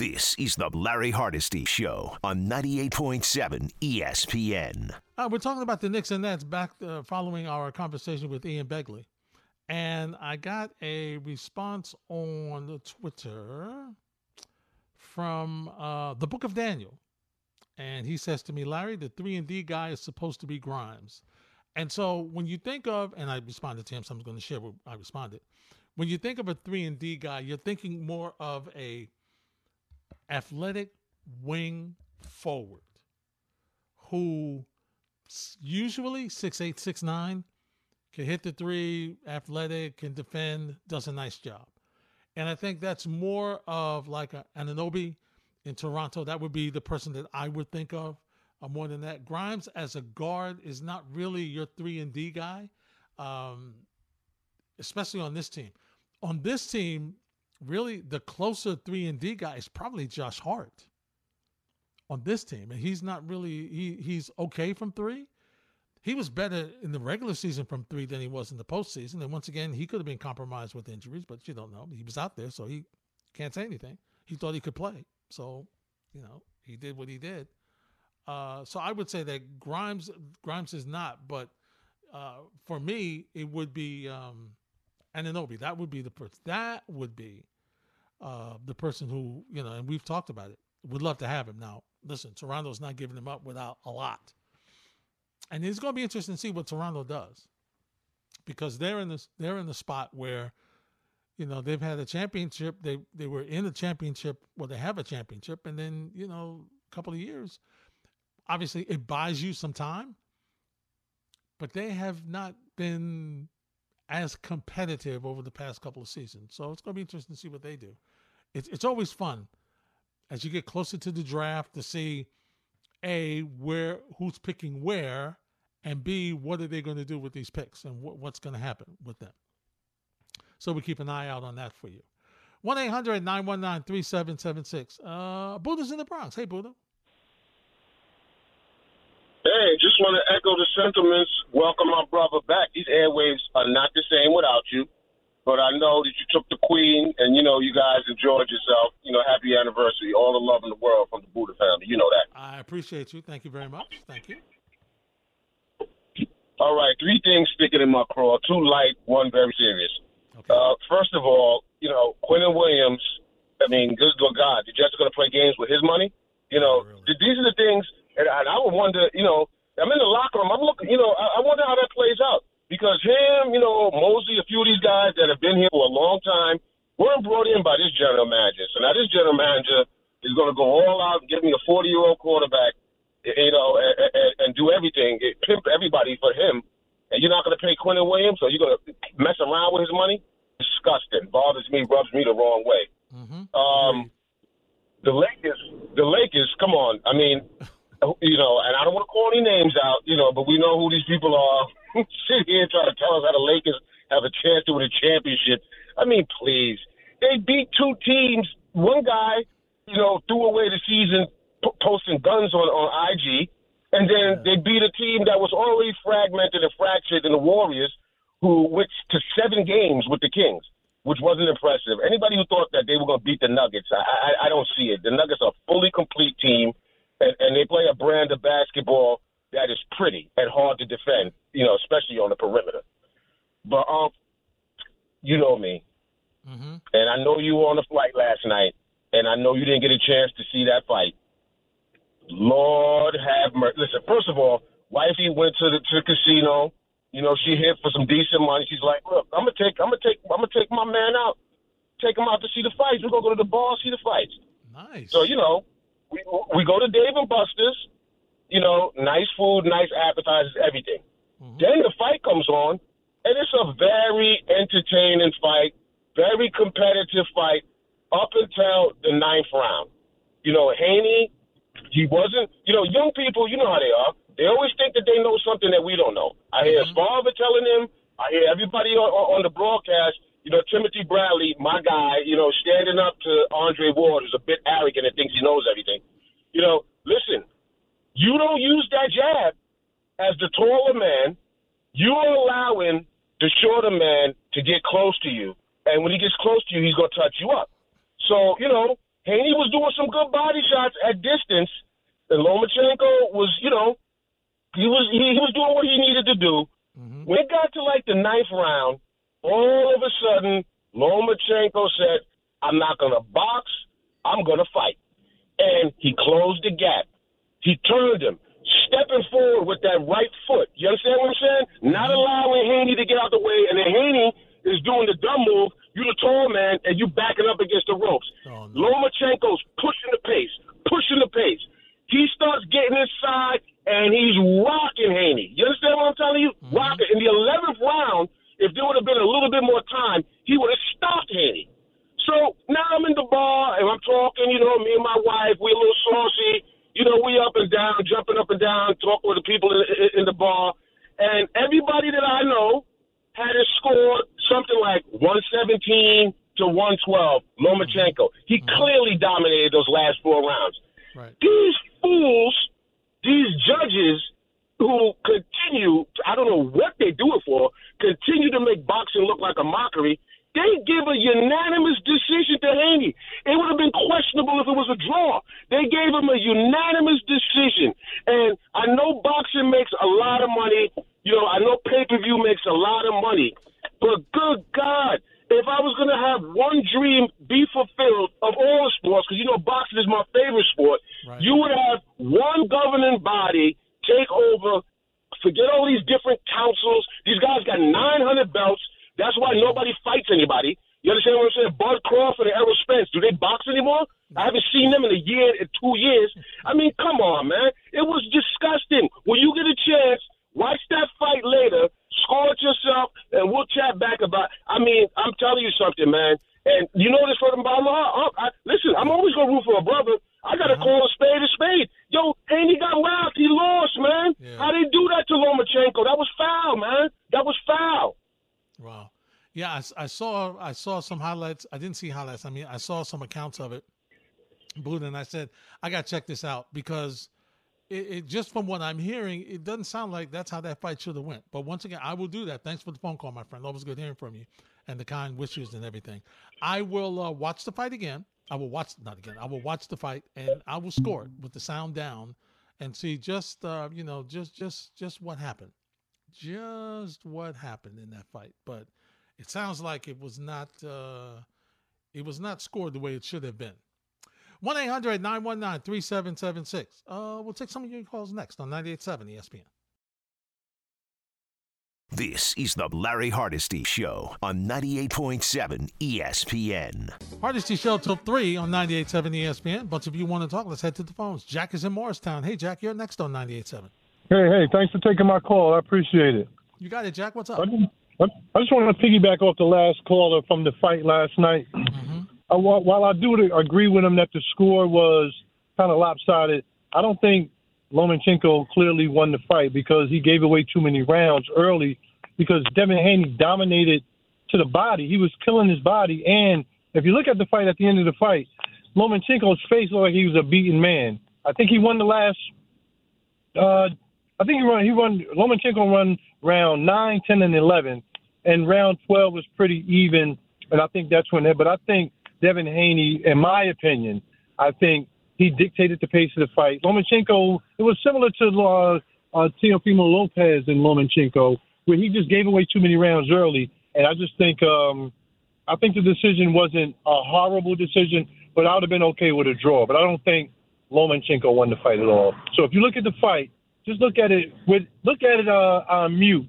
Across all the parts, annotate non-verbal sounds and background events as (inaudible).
This is the Larry Hardesty Show on 98.7 ESPN. Uh, we're talking about the Knicks and Nets back uh, following our conversation with Ian Begley. And I got a response on Twitter from uh, the Book of Daniel. And he says to me, Larry, the 3 and D guy is supposed to be Grimes. And so when you think of, and I responded to him, so I'm going to share what I responded. When you think of a 3 and D guy, you're thinking more of a athletic wing forward who usually six eight six nine can hit the three, athletic, can defend, does a nice job. And I think that's more of like a, Anunoby in Toronto. That would be the person that I would think of uh, more than that. Grimes as a guard is not really your three and D guy, um, especially on this team. On this team, really the closer three and D guy is probably Josh Hart on this team, and he's not really he he's okay from three. He was better in the regular season from three than he was in the postseason. And once again, he could have been compromised with injuries, but you don't know. He was out there, so he can't say anything. He thought he could play, so you know he did what he did. Uh, so I would say that Grimes Grimes is not, but uh, for me, it would be um, Anunoby. That would be the person. That would be uh, the person who you know, and we've talked about it. Would love to have him now. Listen, Toronto's not giving him up without a lot, and it's going to be interesting to see what Toronto does because they're in this they're in the spot where you know they've had a championship. They they were in a championship. Well, they have a championship, and then you know a couple of years. Obviously, it buys you some time, but they have not been as competitive over the past couple of seasons. So it's going to be interesting to see what they do. It's it's always fun as you get closer to the draft to see a where who's picking where, and b what are they going to do with these picks and what, what's going to happen with them. So we keep an eye out on that for you. 1 800 919 3776. Uh, Buddha's in the Bronx. Hey, Buddha. Hey, just want to echo the sentiments. Welcome my brother back. These airwaves are not the same without you. But I know that you took the queen, and you know you guys enjoyed yourself. You know, happy anniversary. All the love in the world from the Buddha family. You know that. I appreciate you. Thank you very much. Thank you. All right, three things sticking in my craw. Two light, one very serious. Okay. Uh, first of all, you know, Quinnen Williams. I mean, good God, the Jets are going to play games with his money. You know, oh, really? these are the things and, and I would wonder, you know, I'm in the locker room. I'm looking, you know, I, I wonder how that plays out because him, you know, Mosley, a few of these guys have been here for a long time, We're brought in by this general manager. So now this general manager is going to go all out and give me a 40 year old quarterback, you know, and, and, and do everything, pimp everybody for him. And you're not going to pay Quinnen Williams, so you're going to mess around with his money? Disgusting. Bothers me, rubs me the wrong way. Mm-hmm. Um, the Lakers, the Lakers, come on. I mean, (laughs) you know, and I don't want to call any names out, you know, but we know who these people are. (laughs) Sit here and try to tell us how the Lakers have a chance to win a championship. I mean, please. They beat two teams. One guy, you know, threw away the season p- posting guns on, on IG. And then they beat a team that was already fragmented and fractured in the Warriors, who went to seven games with the Kings, which wasn't impressive. Anybody who thought that they were going to beat the Nuggets, I, I, I don't see it. The Nuggets are a fully complete team and, and they play a brand of basketball that is pretty and hard to defend, you know, especially on the perimeter. But um, you know me, mm-hmm. and I know you were on the flight last night, and I know you didn't get a chance to see that fight. Lord have mercy. Listen, first of all, wifey went to the to the casino. You know, she hit for some decent money. She's like, "Look, I'm gonna take, I'm gonna take, I'm gonna take my man out, take him out to see the fights. We're gonna go to the bar, see the fights." Nice. So you know, we we go to Dave and Buster's, you know, nice food, nice appetizers, everything. Mm-hmm. Then the fight comes on, and it's a very entertaining fight, very competitive fight up until the ninth round. You know, Haney, he wasn't. You know, young people, you know how they are. They always think that they know something that we don't know. I hear mm-hmm. Sparva telling them. I hear everybody on, on the broadcast you know, Timothy Bradley, my guy, you know, standing up to Andre Ward, who's a bit arrogant and thinks he knows everything. You know, listen, you don't use that jab as the taller man. You are allowing the shorter man to get close to you. And when he gets close to you, he's going to touch you up. So, you know, Haney was doing some good body shots at distance, and Lomachenko was, you know, he was he, he was doing what he needed to do. Mm-hmm. When it got to like the ninth round, all of a sudden Lomachenko said, "I'm not going to box. I'm going to fight," and he closed the gap. He turned him, stepping forward with that right foot. You understand what I'm saying? Mm-hmm. Not allowing Haney to get out the way, and then Haney is doing the dumb move. You're the tall man, and you're backing up against the ropes. Oh, no. Lomachenko's pushing the pace, pushing the pace. He starts getting inside, and he's rocking Haney. You understand what I'm telling you? Mm-hmm. Rocking. In the 11th round, if there would have been a little bit more time, he would have stopped Haney. So now I'm in the bar, and I'm talking, you know, me and my wife, we're a little saucy. You know, we up and down, jumping up and down, talking with the people in, in, in the bar. And everybody that I know had a score something like 117 to 112, Lomachenko. He mm-hmm. clearly dominated those last four rounds. Right. These fools, these judges who continue, I don't know what they do it for, continue to make boxing look like a mockery. They give a unanimous decision to Haney. It would have been questionable if it was a draw. They gave him a unanimous decision. And I know boxing makes a lot of money. You know, I know pay per view makes a lot of money. But good God, if I was going to have one dream be fulfilled of all the sports, because you know boxing is my favorite sport, right. you would have one governing body take over. Forget all these different councils. These guys got 900 belts. That's why nobody fights anybody. You understand what I'm saying? Bud Crawford and Errol Spence, do they box anymore? I haven't seen them in a year, in two years. I mean, come on, man. It was disgusting. When you get a chance, watch that fight later Score it yourself, and we'll chat back about. I mean, I'm telling you something, man. And you know this for the bottom of oh, I, Listen, I'm always gonna root for a brother. I gotta uh-huh. call a spade a spade. Yo, Haney got robbed. He lost, man. Yeah. How they do that to Lomachenko? That was foul, man. That was foul. Wow. Yeah, I, saw I saw some highlights. I didn't see highlights. I mean, I saw some accounts of it. Buddha, and I said I got to check this out because it, it, just from what I'm hearing, it doesn't sound like that's how that fight should have went. But once again, I will do that. Thanks for the phone call, my friend. Always good hearing from you and the kind wishes and everything. I will uh, watch the fight again. I will watch not again. I will watch the fight and I will score it with the sound down and see just uh, you know just just just what happened, just what happened in that fight. But it sounds like it was not uh, it was not scored the way it should have been. 1 800 919 3776. Uh, we'll take some of your calls next on 98.7 ESPN. This is the Larry Hardesty Show on 98.7 ESPN. Hardesty Show till 3 on 98.7 ESPN. Bunch of you want to talk, let's head to the phones. Jack is in Morristown. Hey, Jack, you're next on 98.7. Hey, hey, thanks for taking my call. I appreciate it. You got it, Jack. What's up? I just, I just want to piggyback off the last caller from the fight last night. Mm-hmm uh, while I do agree with him that the score was kind of lopsided, I don't think Lomachenko clearly won the fight because he gave away too many rounds early because Devin Haney dominated to the body. He was killing his body. And if you look at the fight at the end of the fight, Lomachenko's face looked like he was a beaten man. I think he won the last. Uh, I think he run. He run. Lomachenko run round nine, ten, and eleven, and round twelve was pretty even. And I think that's when. But I think Devin Haney, in my opinion, I think he dictated the pace of the fight. Lomachenko, it was similar to uh, uh, Teofimo Lopez and Lomachenko, where he just gave away too many rounds early. And I just think, um, I think the decision wasn't a horrible decision, but I would have been okay with a draw. But I don't think Lomachenko won the fight at all. So if you look at the fight, just look at it with look at it uh, on mute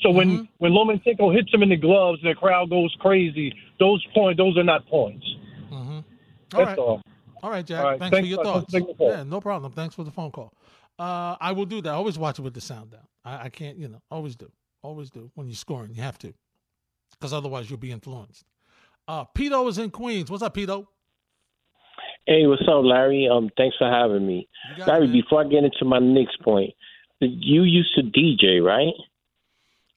so when mm-hmm. when Lomachenko hits him in the gloves and the crowd goes crazy, those point those are not points. Mm-hmm. All That's right. all. All right, Jack. All right. Thanks, Thanks, for your thoughts. Yeah, no problem. Thanks for the phone call. Uh, I will do that. I always watch it with the sound down. I, I can't, you know, always do. Always do. When you're scoring, you have to, because otherwise you'll be influenced. Uh, Pito is in Queens. What's up, Pito? Hey, what's up, Larry? Um, thanks for having me. Larry, it, before I get into my next point, you used to DJ, right?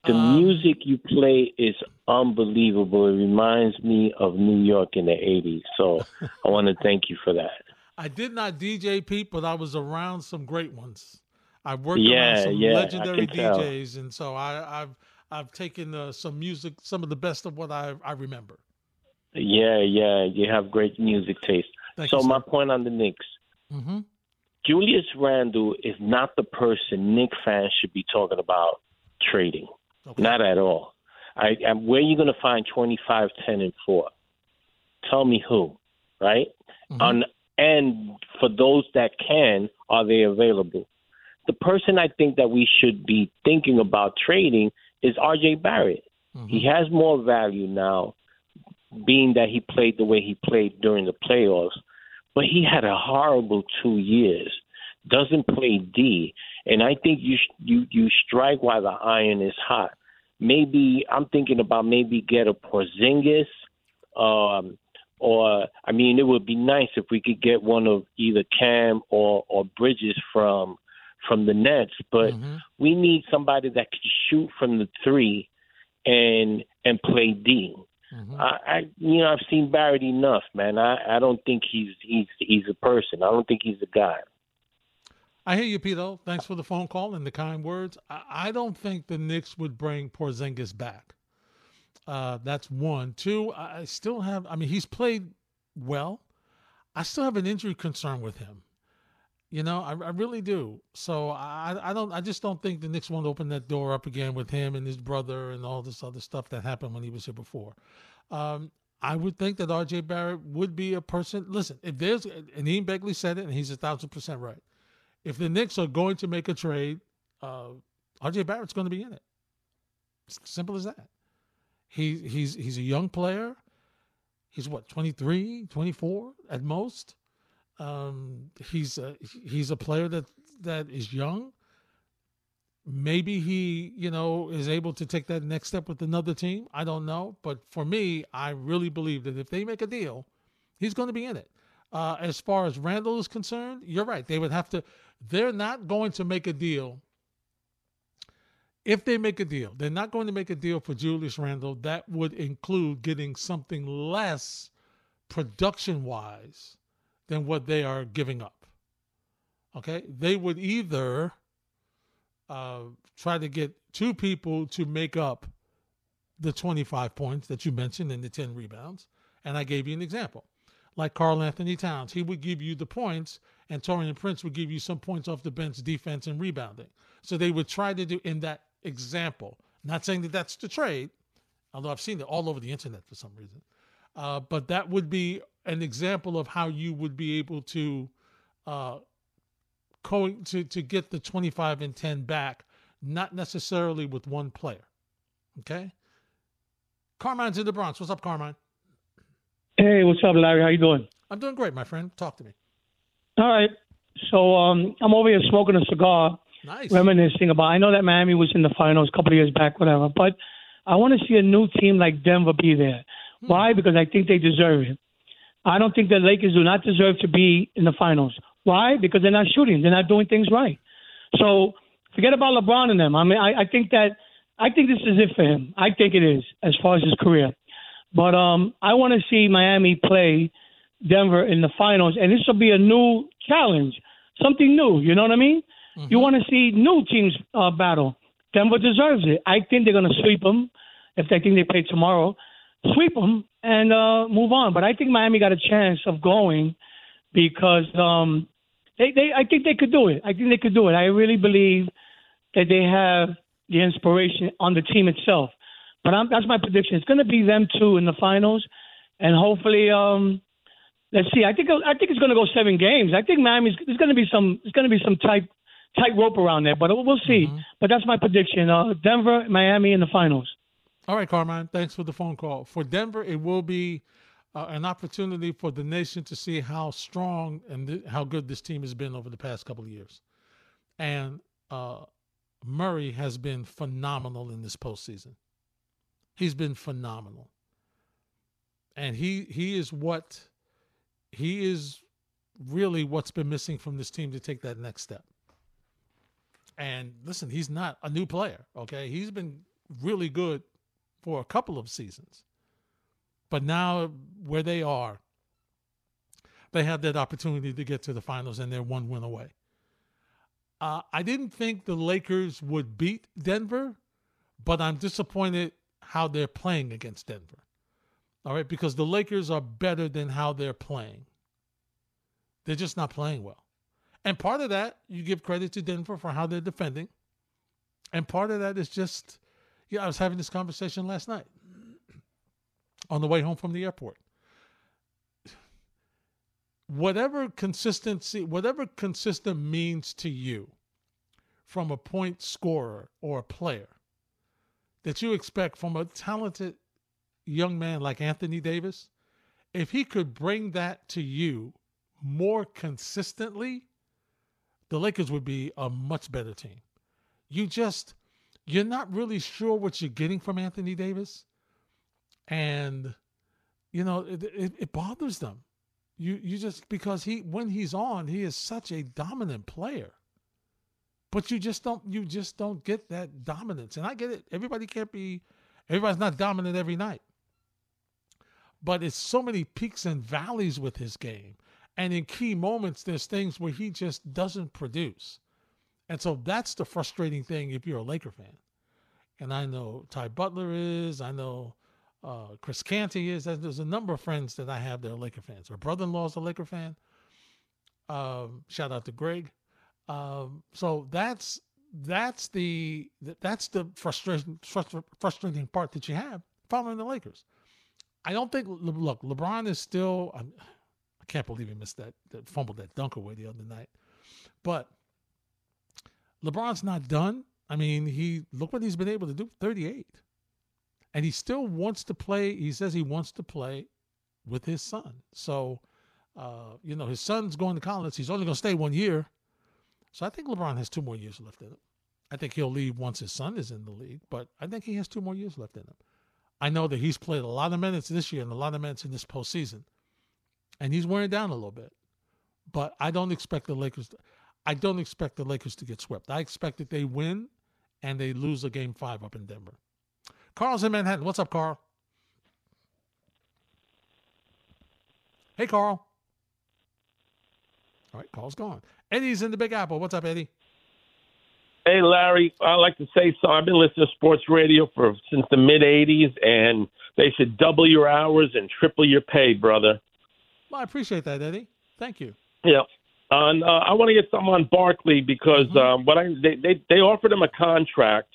The um, music you play is unbelievable. It reminds me of New York in the 80s. So I want to thank you for that. I did not DJ Pete, but I was around some great ones. I worked yeah, around some yeah, legendary DJs, tell. and so I, have I've taken uh, some music, some of the best of what I, I remember. Yeah, yeah, you have great music taste. Thank so you, my point on the Knicks. Mm-hmm. Julius Randle is not the person Knick fans should be talking about trading. Okay. Not at all. I, I'm, where are you going to find 25, 10, and 4? Tell me who, right? Mm-hmm. On, and for those that can, are they available? The person I think that we should be thinking about trading is RJ Barrett. Mm-hmm. He has more value now, being that he played the way he played during the playoffs. But he had a horrible two years. Doesn't play D, and I think you you you strike while the iron is hot. Maybe I'm thinking about maybe get a Porzingis, um, or I mean, it would be nice if we could get one of either Cam or or Bridges from from the Nets, but mm-hmm. we need somebody that can shoot from the three and and play D. Mm-hmm. I, I, you know, I've seen Barrett enough, man. I, I don't think he's he's he's a person. I don't think he's a guy. I hear you, Pito. Thanks for the phone call and the kind words. I, I don't think the Knicks would bring Porzingis back. Uh, that's one. Two, I still have. I mean, he's played well. I still have an injury concern with him. You know, I, I really do. So I, I don't. I just don't think the Knicks want to open that door up again with him and his brother and all this other stuff that happened when he was here before. Um, I would think that R.J. Barrett would be a person. Listen, if there's and Ian Begley said it, and he's a thousand percent right. If the Knicks are going to make a trade, uh, R.J. Barrett's going to be in it. It's simple as that. He he's he's a young player. He's what 23, 24 at most. Um, he's a, he's a player that that is young. Maybe he, you know, is able to take that next step with another team. I don't know, but for me, I really believe that if they make a deal, he's going to be in it. Uh, as far as Randle is concerned, you're right. They would have to. They're not going to make a deal. If they make a deal, they're not going to make a deal for Julius Randle. That would include getting something less production wise than what they are giving up. Okay, they would either uh, try to get two people to make up the 25 points that you mentioned and the 10 rebounds. And I gave you an example. Like Karl-Anthony Towns, he would give you the points, and Taurean Prince would give you some points off the bench, defense, and rebounding. So they would try to do in that example. Not saying that that's the trade, although I've seen it all over the internet for some reason. Uh, but that would be an example of how you would be able to uh, co- to to get the 25 and 10 back, not necessarily with one player. Okay. Carmine's in the Bronx. What's up, Carmine? Hey, what's up, Larry? How you doing? I'm doing great, my friend. Talk to me. All right. So um, I'm over here smoking a cigar, nice. reminiscing about. I know that Miami was in the finals a couple of years back, whatever. But I want to see a new team like Denver be there. Hmm. Why? Because I think they deserve it. I don't think the Lakers do not deserve to be in the finals. Why? Because they're not shooting. They're not doing things right. So forget about LeBron and them. I mean, I, I think that I think this is it for him. I think it is as far as his career. But um, I want to see Miami play Denver in the finals, and this will be a new challenge, something new. You know what I mean? Mm-hmm. You want to see new teams uh, battle. Denver deserves it. I think they're going to sweep them if they think they play tomorrow sweep them and uh, move on. But I think Miami got a chance of going because um, they, they, I think they could do it. I think they could do it. I really believe that they have the inspiration on the team itself. But I'm, that's my prediction. It's going to be them two in the finals, and hopefully, um, let's see. I think I think it's going to go seven games. I think Miami's there's going to be some there's going to be some tight tight rope around there, but we'll see. Mm-hmm. But that's my prediction. Uh, Denver, Miami in the finals. All right, Carmine. Thanks for the phone call. For Denver, it will be uh, an opportunity for the nation to see how strong and th- how good this team has been over the past couple of years. And uh, Murray has been phenomenal in this postseason. He's been phenomenal, and he he is what he is really what's been missing from this team to take that next step. And listen, he's not a new player. Okay, he's been really good for a couple of seasons. But now, where they are, they have that opportunity to get to the finals and they're one win away. Uh, I didn't think the Lakers would beat Denver, but I'm disappointed how they're playing against Denver. All right, because the Lakers are better than how they're playing. They're just not playing well. And part of that, you give credit to Denver for how they're defending. And part of that is just, yeah, I was having this conversation last night on the way home from the airport. Whatever consistency, whatever consistent means to you from a point scorer or a player that you expect from a talented young man like Anthony Davis, if he could bring that to you more consistently, the Lakers would be a much better team. You just, you're not really sure what you're getting from Anthony Davis. And, you know, it, it, it bothers them. You, you just, because he, when he's on, he is such a dominant player but you just don't you just don't get that dominance and i get it everybody can't be everybody's not dominant every night but it's so many peaks and valleys with his game and in key moments, there's things where he just doesn't produce. And so that's the frustrating thing if you're a Laker fan. And I know Ty Butler is, I know uh, Chris Canty is. There's a number of friends that I have that are Laker fans. Her brother in law is a Laker fan. Um, shout out to Greg. Um, so that's that's the that's the frustration frustrating part that you have following the Lakers. I don't think look LeBron is still I can't believe he missed that, that fumbled that dunk away the other night. But LeBron's not done. I mean, he look what he's been able to do 38. And he still wants to play. He says he wants to play with his son. So, uh, you know, his son's going to college. He's only going to stay one year. So I think LeBron has two more years left in him. I think he'll leave once his son is in the league, but I think he has two more years left in him. I know that he's played a lot of minutes this year and a lot of minutes in this postseason and he's wearing down a little bit. But I don't expect the Lakers. To, I don't expect the Lakers to get swept. I expect that they win and they lose a game five up in Denver. Carl's in Manhattan. What's up, Carl? Hey, Carl. All right, Carl's gone. Eddie's in the Big Apple. What's up, Eddie? Hey, Larry. I like to say so. I've been listening to sports radio for since the mid '80s, and they should double your hours and triple your pay, brother. Well, I appreciate that, Eddie. Thank you. Yeah. And uh, I want to get some on Barkley because mm-hmm. um, what I they, they they offered him a contract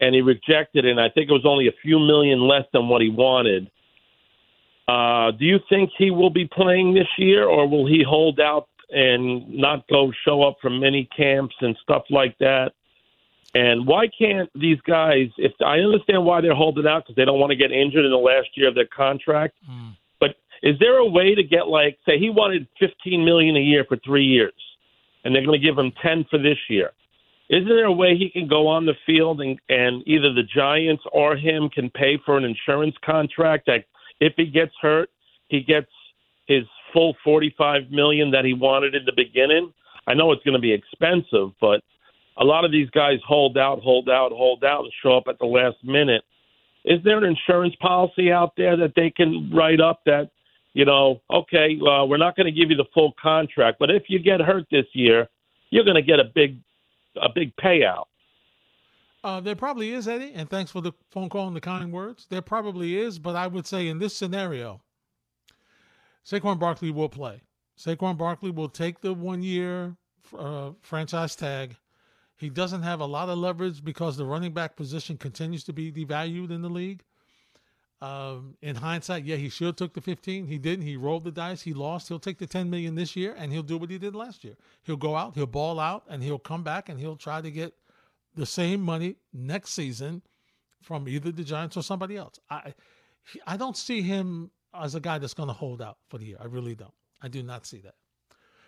and he rejected it. And I think it was only a few million less than what he wanted. Uh, do you think he will be playing this year, or will he hold out and not go show up for mini camps and stuff like that? And why can't these guys? If I understand why they're holding out because they don't want to get injured in the last year of their contract, mm. Is there a way to get like say he wanted 15 million a year for 3 years and they're going to give him 10 for this year? Isn't there a way he can go on the field and and either the Giants or him can pay for an insurance contract that if he gets hurt, he gets his full 45 million that he wanted in the beginning? I know it's going to be expensive, but a lot of these guys hold out, hold out, hold out, and show up at the last minute. Is there an insurance policy out there that they can write up that you know, okay, uh, we're not going to give you the full contract, but if you get hurt this year, you're going to get a big, a big payout. Uh, there probably is, Eddie, and thanks for the phone call and the kind words. There probably is, but I would say in this scenario, Saquon Barkley will play. Saquon Barkley will take the one year uh, franchise tag. He doesn't have a lot of leverage because the running back position continues to be devalued in the league. Um, in hindsight, yeah, he should have took the 15. He didn't. He rolled the dice. He lost. He'll take the 10 million this year, and he'll do what he did last year. He'll go out, he'll ball out, and he'll come back and he'll try to get the same money next season from either the Giants or somebody else. I I don't see him as a guy that's going to hold out for the year. I really don't. I do not see that.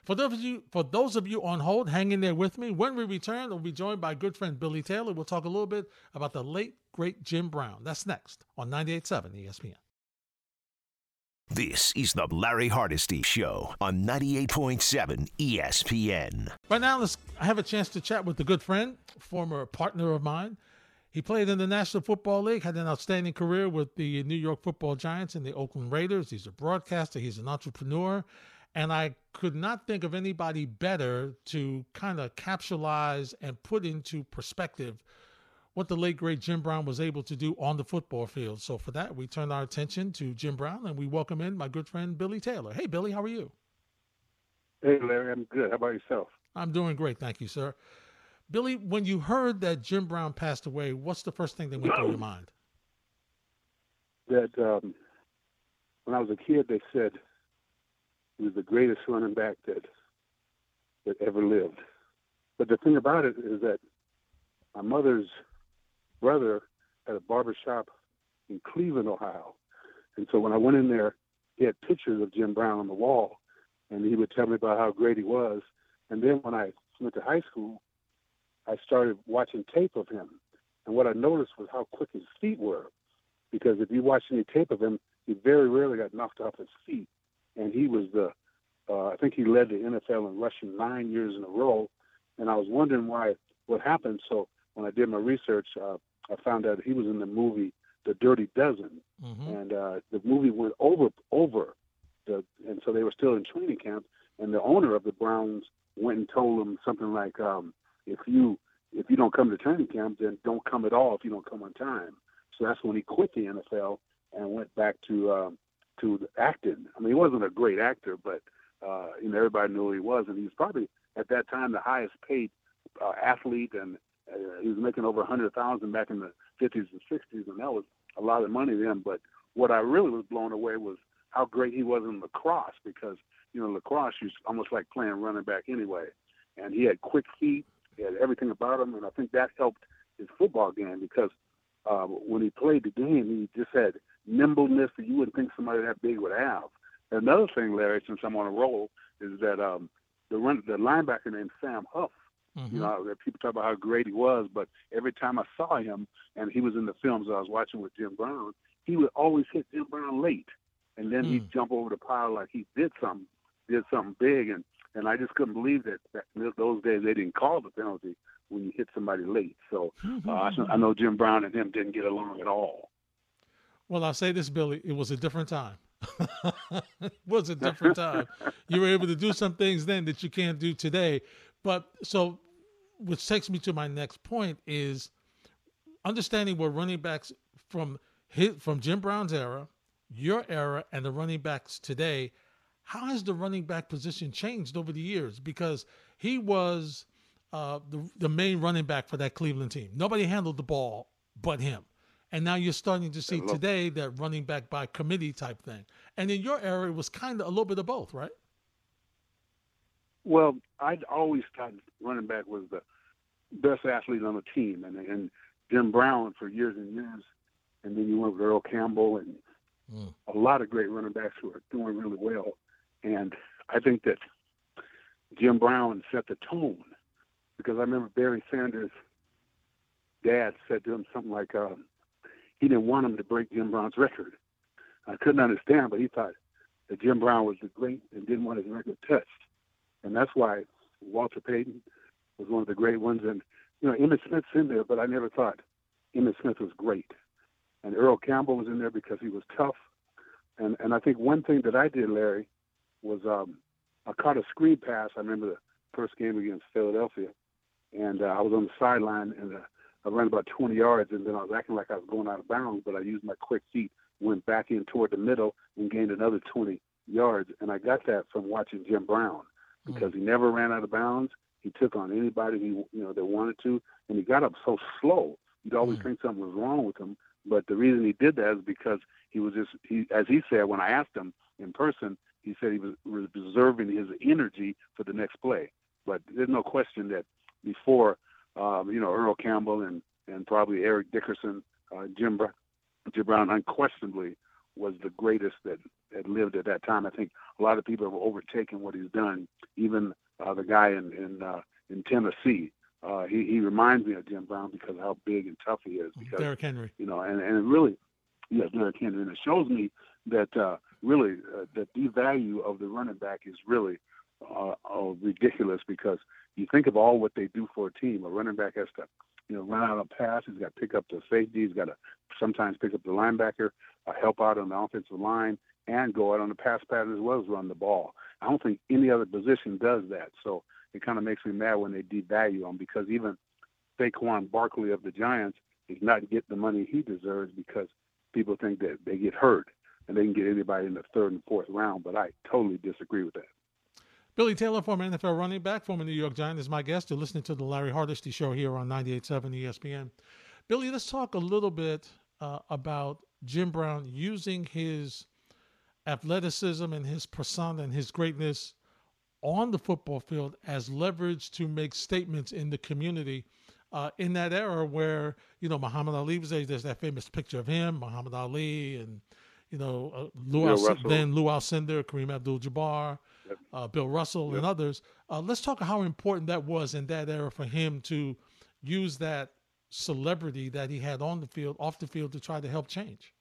For those of you, for those of you on hold, hang in there with me. When we return, we'll be joined by good friend Billy Taylor. We'll talk a little bit about the late great Jim Brown. That's next on 98.7 ESPN. This is the Larry Hardesty Show on 98.7 ESPN. Right now, let's I have a chance to chat with a good friend, former partner of mine. He played in the National Football League, had an outstanding career with the New York Football Giants and the Oakland Raiders. He's a broadcaster, he's an entrepreneur, and I could not think of anybody better to kind of capsulize and put into perspective what the late great Jim Brown was able to do on the football field. So for that, we turn our attention to Jim Brown and we welcome in my good friend Billy Taylor. Hey, Billy, how are you? Hey, Larry, I'm good. How about yourself? I'm doing great, thank you, sir. Billy, when you heard that Jim Brown passed away, what's the first thing that went through your mind? That um, when I was a kid, they said he was the greatest running back that that ever lived. But the thing about it is that my mother's brother had a barber shop in Cleveland, Ohio. And so when I went in there, he had pictures of Jim Brown on the wall, and he would tell me about how great he was. And then when I went to high school, I started watching tape of him. And what I noticed was how quick his feet were. Because if you watch any tape of him, he very rarely got knocked off his feet. And he was the, uh, I think he led the NFL in rushing nine years in a row. And I was wondering why, what happened. So when I did my research, uh, I found out he was in the movie The Dirty Dozen, mm-hmm. and uh, the movie went over over the, and so they were still in training camp, and the owner of the Browns went and told him something like, um, if you if you don't come to training camp, then don't come at all if you don't come on time. So that's when he quit the NFL and went back to um, to acting. I mean, he wasn't a great actor, but uh, you know everybody knew who he was, and he was probably at that time the highest paid uh, athlete, and uh, he was making over a hundred thousand back in the 50s and 60s, and that was a lot of money then. But what I really was blown away was how great he was in lacrosse because you know lacrosse is almost like playing running back anyway, and he had quick feet, had everything about him, and I think that helped his football game because uh, when he played the game, he just had nimbleness that you wouldn't think somebody that big would have. Another thing, Larry, since I'm on a roll, is that um, the run, the linebacker named Sam Huff Mm-hmm. You know, people talk about how great he was, but every time I saw him, and he was in the films I was watching with Jim Brown, he would always hit Jim Brown late, and then mm. he'd jump over the pile like he did something, did something big, and and I just couldn't believe that, that those days they didn't call the penalty when you hit somebody late. So hmm, hmm, uh, I, hmm, I know Jim Brown and him didn't get along at all. Well, I'll say this, Billy. It was a different time. (laughs) it was a different time. you were able to do some things then that you can't do today. But so, which takes me to my next point is understanding where running backs from hit from Jim Brown's era, your era, and the running backs today. How has the running back position changed over the years? Because he was uh, the the main running back for that Cleveland team. Nobody handled the ball but him. And now you're starting to see today that running back by committee type thing. And in your era, it was kind of a little bit of both, right? Well, I'd always thought running back was the best athlete on the team, and and Jim Brown for years and years, and then you went with Earl Campbell and mm. a lot of great running backs who are doing really well, and I think that Jim Brown set the tone because I remember Barry Sanders' dad said to him something like uh, he didn't want him to break Jim Brown's record. I couldn't understand, but he thought that Jim Brown was the great and didn't want his record touched and that's why Walter Payton was one of the great ones. And you know, Emmitt Smith's in there, but I never thought Emmitt Smith was great. And Earl Campbell was in there because he was tough. And and I think one thing that I did, Larry, was um, I caught a screen pass. I remember the first game against Philadelphia, and uh, I was on the sideline and uh, I ran about 20 yards, and then I was acting like I was going out of bounds, but I used my quick feet, went back in toward the middle, and gained another 20 yards. And I got that from watching Jim Brown because he never ran out of bounds. He took on anybody he you know that wanted to, and he got up so slow. You'd always mm. think something was wrong with him, but the reason he did that is because he was just he, as he said when I asked him in person, he said he was reserving his energy for the next play. But there's no question that before, um, you know, Earl Campbell and and probably Eric Dickerson, uh, Jim, Jim Brown, unquestionably was the greatest that had lived at that time. I think a lot of people have overtaken what he's done. Even uh, the guy in in, uh, in Tennessee, uh, he he reminds me of Jim Brown because of how big and tough he is. Because, Derrick Henry, you know, and and it really, yes, Derrick Henry, and it shows me that uh, really uh, that the value of the running back is really uh, uh, ridiculous because you think of all what they do for a team. A running back has to you know, run out a pass. He's got to pick up the safety. He's got to sometimes pick up the linebacker, uh, help out on the offensive line, and go out on the pass pattern as well as run the ball. I don't think any other position does that. So it kind of makes me mad when they devalue him because even Saquon Barkley of the Giants is not getting the money he deserves because people think that they get hurt and they can get anybody in the third and fourth round. But I totally disagree with that. Billy Taylor, former NFL running back, former New York Giant, is my guest. You're listening to the Larry Hardesty Show here on 98.7 ESPN. Billy, let's talk a little bit uh, about Jim Brown using his athleticism and his persona and his greatness on the football field as leverage to make statements in the community uh, in that era where you know Muhammad Ali was there. There's that famous picture of him, Muhammad Ali, and you know uh, Lou Al- then Lou Alcindor, Kareem Abdul-Jabbar, yep. uh, Bill Russell, yep. and others. Uh, let's talk how important that was in that era for him to use that celebrity that he had on the field, off the field, to try to help change.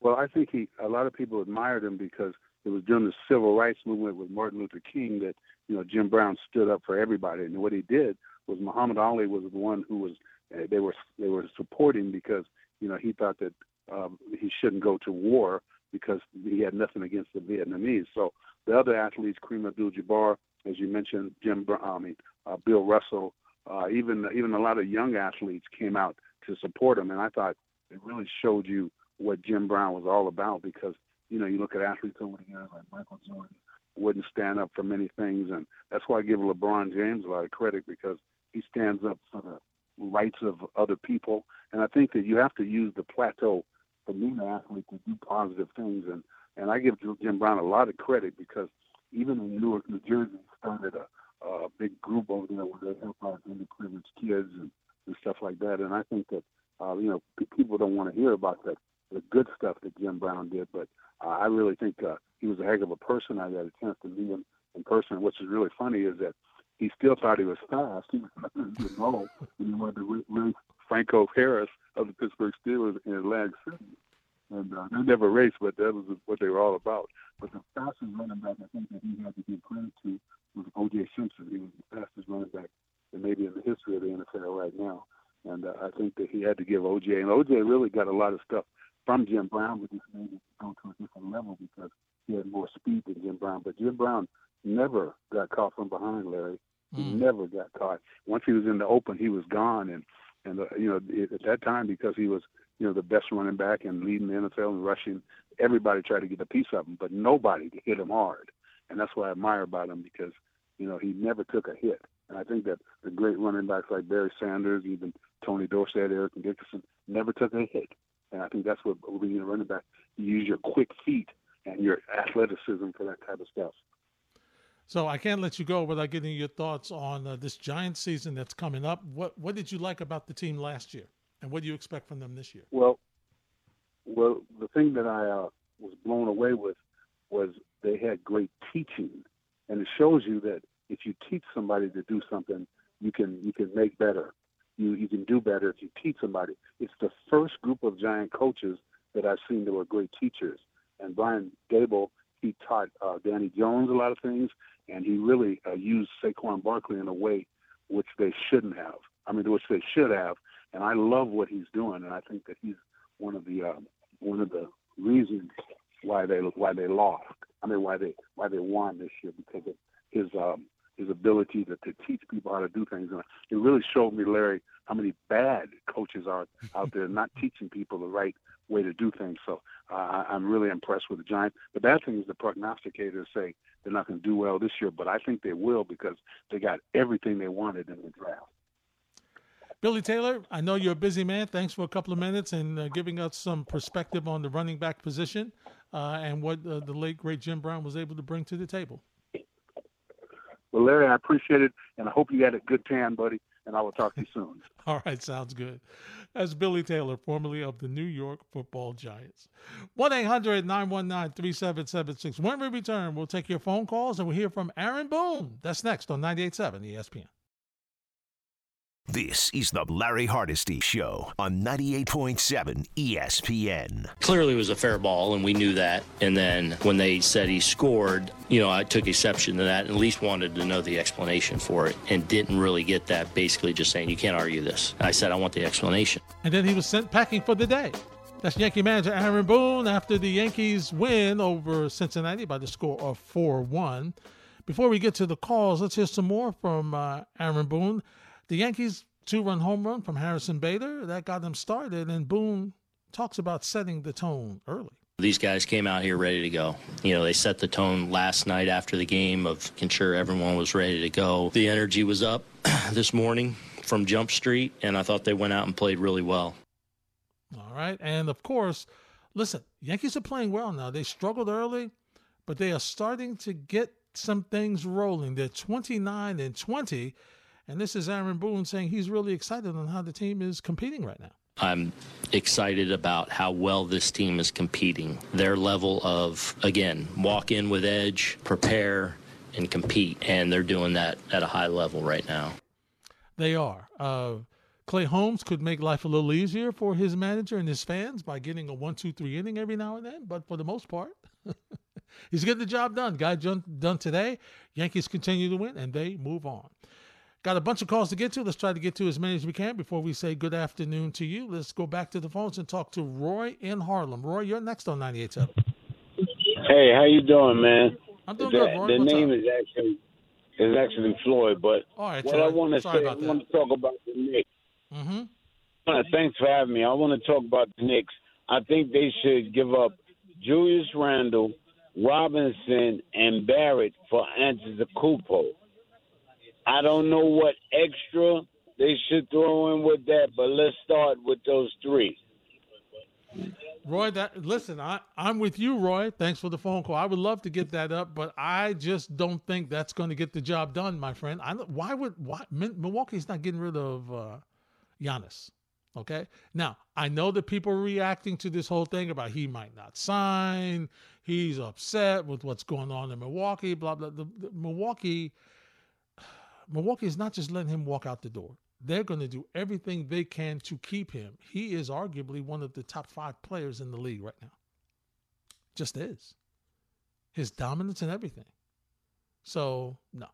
Well, I think he. A lot of people admired him because it was during the civil rights movement with Martin Luther King that you know Jim Brown stood up for everybody, and what he did was Muhammad Ali was the one who was uh, they were they were supporting because you know he thought that um, he shouldn't go to war because he had nothing against the Vietnamese. So the other athletes, Kareem Abdul-Jabbar, as you mentioned, Jim, I mean uh, Bill Russell, uh, even even a lot of young athletes came out to support him, and I thought it really showed you what Jim Brown was all about because you know you look at athletes over the years like Michael Jordan wouldn't stand up for many things, and that's why I give LeBron James a lot of credit because he stands up for the rights of other people. And I think that you have to use the plateau an athlete, to do positive things. And and I give Jim Brown a lot of credit because even in Newark, New Jersey, started a, a big group over there where they help out underprivileged kids and, and stuff like that. And I think that uh, you know people don't want to hear about the the good stuff that Jim Brown did, but uh, I really think uh, he was a heck of a person. I got a chance to meet him in person. What's really funny is that he still thought he was fast. He was (clears throat) know when he wanted to race Franco Harris of the Pittsburgh Steelers in Atlantic City. And uh, they never raced, but that was what they were all about. But the fastest running back I think that he had to give credit to was O.J. Simpson. He was the fastest running back and maybe in the history of the NFL right now. And uh, I think that he had to give O.J. And O.J. really got a lot of stuff from Jim Brown, but just made it go to a different level because he had more speed than Jim Brown. But Jim Brown never got caught from behind, Larry. He mm. never got caught. Once he was in the open, he was gone. And and uh, you know at that time because he was you know the best running back and leading the NFL and rushing, everybody tried to get a piece of him, but nobody hit him hard. And that's what I admire about him because you know he never took a hit. And I think that the great running backs like Barry Sanders, even Tony Dorsett, Eric Dickerson, never took a hit. And I think that's what being a running back, you use your quick feet and your athleticism for that type of stuff. So I can't let you go without getting your thoughts on uh, this Giant season that's coming up. What what did you like about the team last year, and what do you expect from them this year? Well, well, the thing that I uh, was blown away with was they had great teaching, and it shows you that if you teach somebody to do something, you can you can make better. You you can do better if you teach somebody. It's the first group of Giant coaches that I've seen that were great teachers, and Brian Daboll he taught uh, Danny Jones a lot of things, and he really uh, used Saquon Barkley in a way which they shouldn't have. I mean, which they should have. And I love what he's doing, and I think that he's one of the uh, one of the reasons why they why they lost. I mean, why they why they won this year because of his um, his ability to, to teach people how to do things. And it really showed me, Larry, how many bad coaches are out there not teaching people the right way to do things. So uh, I'm really impressed with the Giants. The bad thing is the prognosticators say they're not going to do well this year, but I think they will because they got everything they wanted in the draft. Billy Taylor, I know you're a busy man. Thanks for a couple of minutes and uh, giving us some perspective on the running back position uh, and what uh, the late great Jim Brown was able to bring to the table. Well, Larry, I appreciate it, and I hope you had a good tan, buddy and I will talk to you soon. (laughs) All right, sounds good. That's Billy Taylor, formerly of the New York Football Giants. 1 800 919 3776. When we return, we'll take your phone calls and we'll hear from Aaron Boone. That's next on 98.7 ESPN. This is the Larry Hardesty Show on 98.7 ESPN. Clearly, it was a fair ball, and we knew that. And then when they said he scored, you know, I took exception to that and at least wanted to know the explanation for it and didn't really get that, basically just saying, you can't argue this. I said, I want the explanation. And then he was sent packing for the day. That's Yankee manager Aaron Boone after the Yankees win over Cincinnati by the score of 4 1. Before we get to the calls, let's hear some more from uh, Aaron Boone. The Yankees two run home run from Harrison Bader that got them started, and Boone talks about setting the tone early. These guys came out here ready to go. You know, they set the tone last night after the game of making sure everyone was ready to go. The energy was up (clears throat) this morning from Jump Street, and I thought they went out and played really well. All right. And of course, listen, Yankees are playing well now. They struggled early, but they are starting to get some things rolling. They're 29 and 20. And this is Aaron Boone saying he's really excited on how the team is competing right now. I'm excited about how well this team is competing. Their level of, again, walk in with edge, prepare, and compete. And they're doing that at a high level right now. They are. Uh, Clay Holmes could make life a little easier for his manager and his fans by getting a one, two, three inning every now and then. But for the most part, (laughs) he's getting the job done. Guy done today. Yankees continue to win and they move on. Got a bunch of calls to get to. Let's try to get to as many as we can before we say good afternoon to you. Let's go back to the phones and talk to Roy in Harlem. Roy, you're next on 98.7. Hey, how you doing, man? I'm doing the, good, Roy. The What's name up? is actually is actually Floyd, but right, what. I want to say, I want to talk about the Knicks. Mm-hmm. Uh, Thanks for having me. I want to talk about the Knicks. I think they should give up Julius Randle, Robinson, and Barrett for Antetokounmpo. I don't know what extra they should throw in with that, but let's start with those three. Roy, that listen, I, I'm with you, Roy. Thanks for the phone call. I would love to get that up, but I just don't think that's going to get the job done, my friend. I, why would why Milwaukee's not getting rid of uh, Giannis? Okay, now I know that people are reacting to this whole thing about he might not sign. He's upset with what's going on in Milwaukee. Blah blah. The, the, Milwaukee, Milwaukee is not just letting him walk out the door they're going to do everything they can to keep him. He is arguably one of the top five players in the league right now. Just is. His dominance and everything. So, no.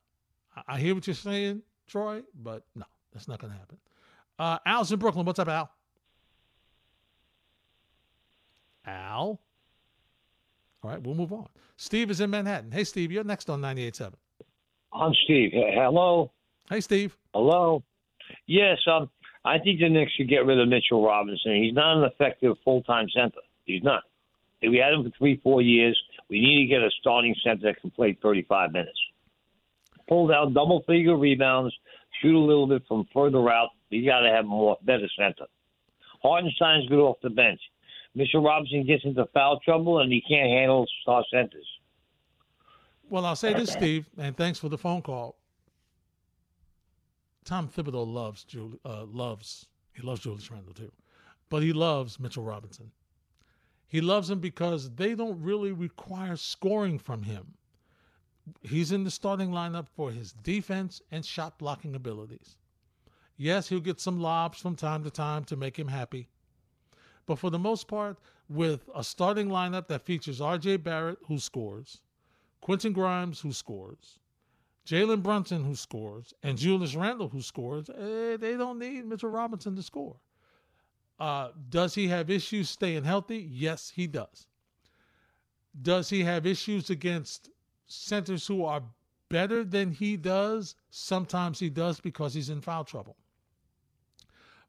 I, hear what you're saying, Troy, but no, that's not going to happen. Uh, Al's in Brooklyn. What's up, Al? Al? All right, we'll move on. Steve is in Manhattan. Hey, Steve, you're next on 98.7. I'm Steve. Hello. Hey, Steve. Hello. Yes, um, I think the Knicks should get rid of Mitchell Robinson. He's not an effective full time center. He's not. We had him for three, four years. We need to get a starting center that can play 35 minutes. Pull down double figure rebounds, shoot a little bit from further out. You got to have more better center. Hartenstein's good off the bench. Mitchell Robinson gets into foul trouble and he can't handle star centers. Well, I'll say this, Steve, and thanks for the phone call. Tom Thibodeau loves Jul- uh, loves he loves Julius Randle too, but he loves Mitchell Robinson. He loves him because they don't really require scoring from him. He's in the starting lineup for his defense and shot blocking abilities. Yes, he'll get some lobs from time to time to make him happy. But for the most part, with a starting lineup that features RJ Barrett, who scores, Quentin Grimes, who scores, Jalen Brunson, who scores, and Julius Randle, who scores, eh, they don't need Mitchell Robinson to score. Uh, does he have issues staying healthy? Yes, he does. Does he have issues against centers who are better than he does? Sometimes he does because he's in foul trouble.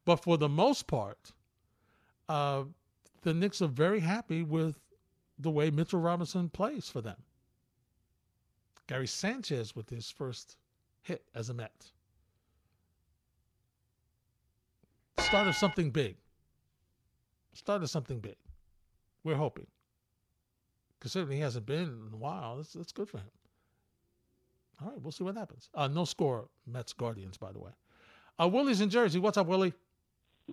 But for the most part, uh, the Knicks are very happy with the way Mitchell Robinson plays for them. Gary Sanchez with his first hit as a Met. Start of something big. Start of something big. We're hoping. Considering he hasn't been in a while, that's, that's good for him. All right, we'll see what happens. Uh, no score, Mets Guardians, by the way. Uh, Willie's in Jersey. What's up, Willie?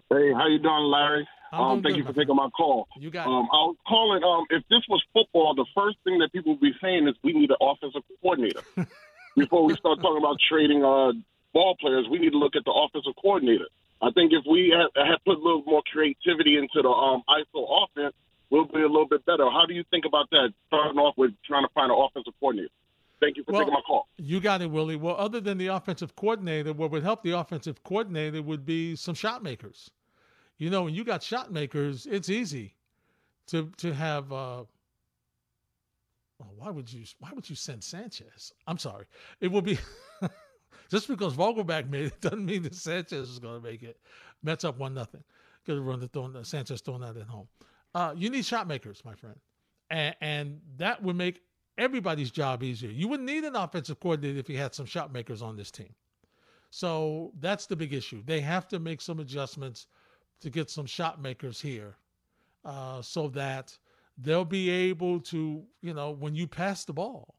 Hey, how you doing, Larry? Um, thank good, you for taking my call. You got Um, I was calling. Um, if this was football, the first thing that people would be saying is we need an offensive coordinator. (laughs) Before we start talking about trading uh, ball players, we need to look at the offensive coordinator. I think if we had, had put a little more creativity into the um, ISO offense, we'll be a little bit better. How do you think about that? Starting off with trying to find an offensive coordinator. Thank you for Well, taking my call. You got it, Willie. Well, other than the offensive coordinator, what would help the offensive coordinator would be some shot makers. You know, when you got shot makers, it's easy to to have. Uh, well, why would you? Why would you send Sanchez? I'm sorry. It would be (laughs) just because Vogelbach made it (laughs) doesn't mean that Sanchez is going to make it. Mets up one nothing. Could have run the throwing Sanchez throwing that at home. Uh, you need shot makers, my friend, and, and that would make everybody's job easier. You wouldn't need an offensive coordinator if you had some shot makers on this team. So that's the big issue. They have to make some adjustments to get some shot makers here, uh, so that they'll be able to, you know, when you pass the ball,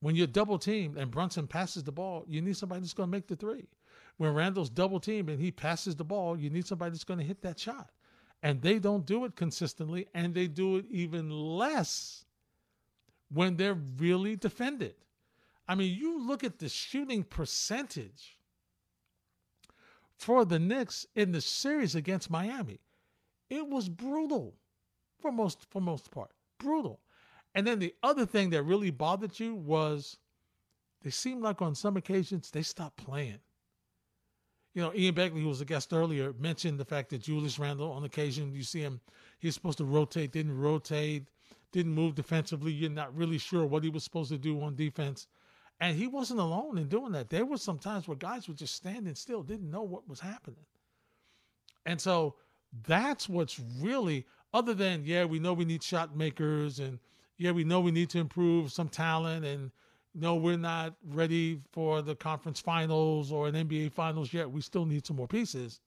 when you're double teamed and Brunson passes the ball, you need somebody that's going to make the three. When Randle's double teamed and he passes the ball, you need somebody that's going to hit that shot. And they don't do it consistently, and they do it even less when they're really defended. I mean, you look at the shooting percentage for the Knicks in the series against Miami. It was brutal for most for most part. Brutal. And then the other thing that really bothered you was they seemed like on some occasions they stopped playing. You know, Ian Begley, who was a guest earlier, mentioned the fact that Julius Randle, on occasion, you see him, he's supposed to rotate, didn't rotate, didn't move defensively. You're not really sure what he was supposed to do on defense. And he wasn't alone in doing that. There were some times where guys were just standing still, didn't know what was happening. And so that's what's really, other than, yeah, we know we need shot makers and yeah, we know we need to improve some talent and no, we're not ready for the conference finals or an NBA finals yet. We still need some more pieces.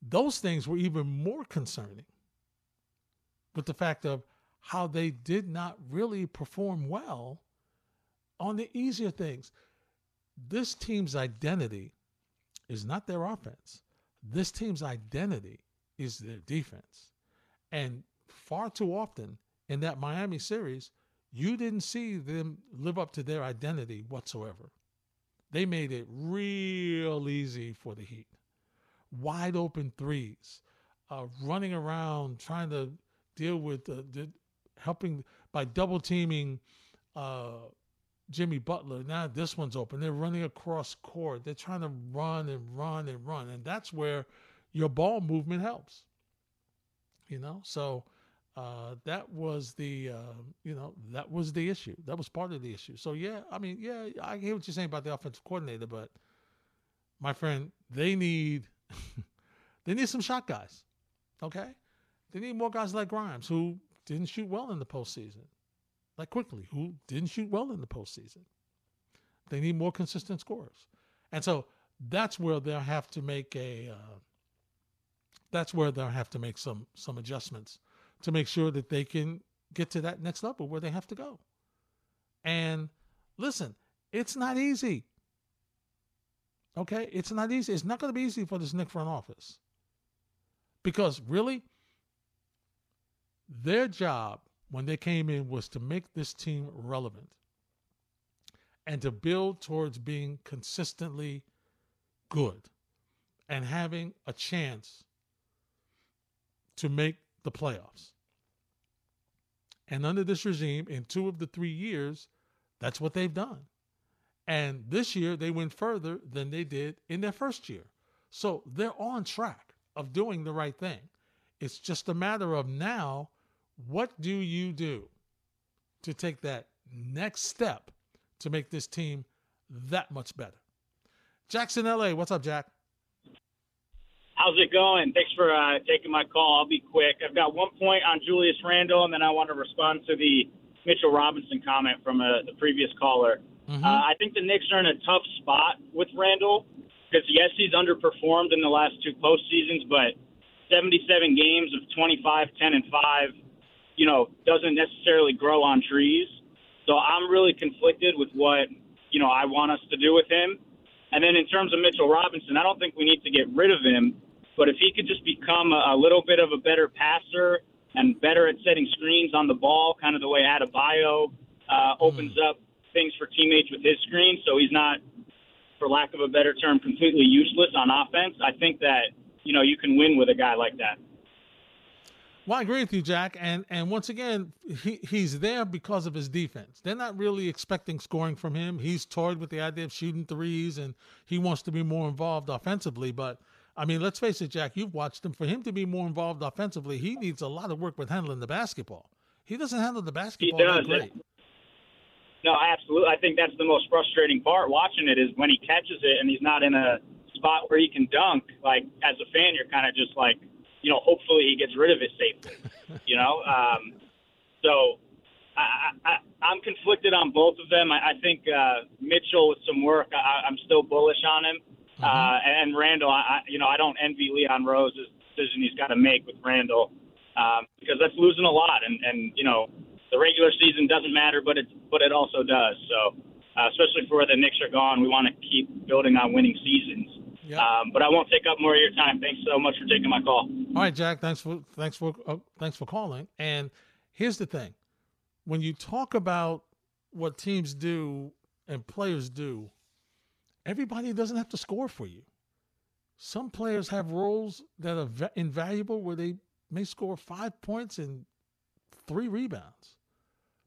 Those things were even more concerning with the fact of how they did not really perform well on the easier things. This team's identity is not their offense. This team's identity is their defense. And far too often, in that Miami series, you didn't see them live up to their identity whatsoever. They made it real easy for the Heat. Wide open threes, uh, running around trying to deal with uh, helping by double teaming uh, Jimmy Butler. Now this one's open. They're running across court. They're trying to run and run and run, and that's where your ball movement helps. You know, so uh, that was the uh, you know that was the issue. That was part of the issue. So yeah, I mean yeah, I hear what you're saying about the offensive coordinator, but my friend, they need (laughs) they need some shot guys. Okay, they need more guys like Grimes who didn't shoot well in the postseason, like Quickley, who didn't shoot well in the postseason. They need more consistent scores. and so that's where they'll have to make a. Uh, that's where they'll have to make some some adjustments to make sure that they can get to that next level where they have to go. And listen, it's not easy. Okay? It's not easy. It's not going to be easy for this Knick front office. Because really, their job when they came in was to make this team relevant and to build towards being consistently good and having a chance to make the playoffs. And under this regime, in two of the three years, that's what they've done. And this year, they went further than they did in their first year. So they're on track of doing the right thing. It's just a matter of now, what do you do to take that next step to make this team that much better? Jackson, LA, what's up, Jack? How's it going? Thanks for uh, taking my call. I'll be quick. I've got one point on Julius Randle, and then I want to respond to the Mitchell Robinson comment from uh, the previous caller. Mm-hmm. Uh, I think the Knicks are in a tough spot with Randle because, yes, he's underperformed in the last two postseasons, but 77 games of 25, 10, and 5, you know, doesn't necessarily grow on trees. So I'm really conflicted with what, you know, I want us to do with him. And then in terms of Mitchell Robinson, I don't think we need to get rid of him. But if he could just become a, a little bit of a better passer and better at setting screens on the ball, kind of the way Adebayo uh, opens mm. up things for teammates with his screen, so he's not, for lack of a better term, completely useless on offense. I think that you know you can win with a guy like that. Well, I agree with you, Jack. And and once again, he, he's there because of his defense. They're not really expecting scoring from him. He's toyed with the idea of shooting threes, and he wants to be more involved offensively. But I mean, let's face it, Jack. You've watched him. For him to be more involved offensively, he needs a lot of work with handling the basketball. He doesn't handle the basketball he does. great. No, absolutely. I think that's the most frustrating part watching it is when he catches it and he's not in a spot where he can dunk. Like as a fan, you're kind of just like you know, hopefully he gets rid of it safely. you know, (laughs) um, so I, I, I'm conflicted on both of them. I, I think uh, Mitchell with some work, I, I'm still bullish on him. Mm-hmm. Uh, and Randle, I, you know, I don't envy Leon Rose's decision he's got to make with Randle um, because that's losing a lot. And, and you know, the regular season doesn't matter, but it but it also does. So, uh, especially for where the Knicks are gone, we want to keep building on winning seasons. Yep. Um, but I won't take up more of your time. Thanks so much for taking my call. All right, Jack. Thanks for thanks for uh, thanks for calling. And here's the thing: when you talk about what teams do and players do, everybody doesn't have to score for you. Some players have roles that are invaluable where they may score five points and three rebounds,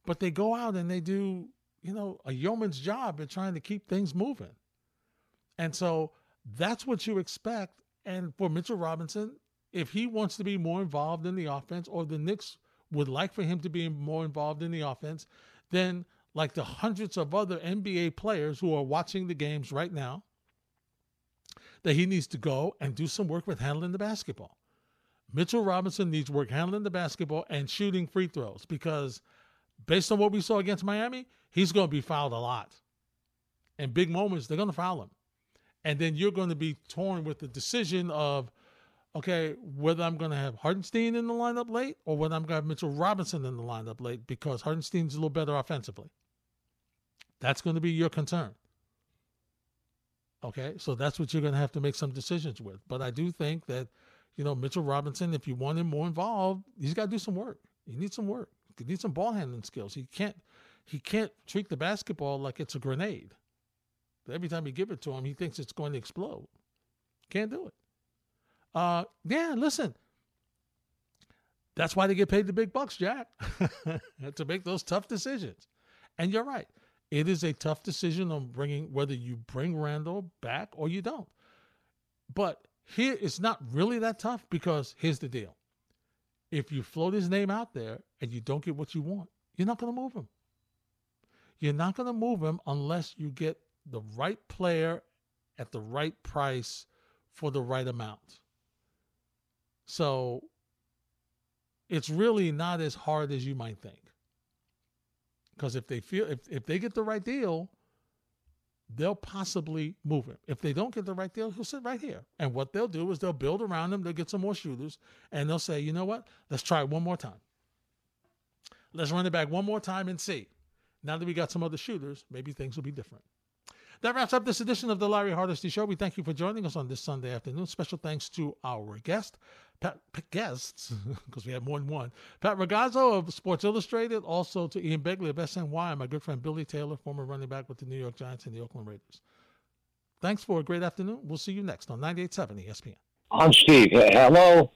but they go out and they do, you know, a yeoman's job in trying to keep things moving. And so that's what you expect. And for Mitchell Robinson, if he wants to be more involved in the offense or the Knicks would like for him to be more involved in the offense, then like the hundreds of other NBA players who are watching the games right now, that he needs to go and do some work with handling the basketball. Mitchell Robinson needs work handling the basketball and shooting free throws because based on what we saw against Miami, he's going to be fouled a lot. In big moments, they're going to foul him. And then you're going to be torn with the decision of okay, whether I'm going to have Hartenstein in the lineup late or whether I'm going to have Mitchell Robinson in the lineup late because Hartenstein's a little better offensively. That's going to be your concern. Okay, so that's what you're going to have to make some decisions with. But I do think that, you know, Mitchell Robinson, if you want him more involved, he's got to do some work. He needs some work. He needs some ball handling skills. He can't, he can't treat the basketball like it's a grenade. Every time you give it to him, he thinks it's going to explode. Can't do it. Uh, yeah, listen. That's why they get paid the big bucks, Jack, (laughs) to make those tough decisions. And you're right. It is a tough decision on bringing whether you bring Randle back or you don't. But here it's not really that tough because here's the deal. If you float his name out there and you don't get what you want, you're not going to move him. You're not going to move him unless you get the right player at the right price for the right amount. So it's really not as hard as you might think. Because if they feel if, if they get the right deal, they'll possibly move him. If they don't get the right deal, he'll sit right here. And what they'll do is they'll build around him, they'll get some more shooters, and they'll say, you know what? Let's try it one more time. Let's run it back one more time and see. Now that we got some other shooters, maybe things will be different. That wraps up this edition of the Larry Hardesty Show. We thank you for joining us on this Sunday afternoon. Special thanks to our guest, Pat, guests, (laughs) because we have more than one. Pat Ragazzo of Sports Illustrated, also to Ian Begley of SNY, and my good friend Billy Taylor, former running back with the New York Giants and the Oakland Raiders. Thanks for a great afternoon. We'll see you next on 98.7 ESPN. I'm Steve. Hello.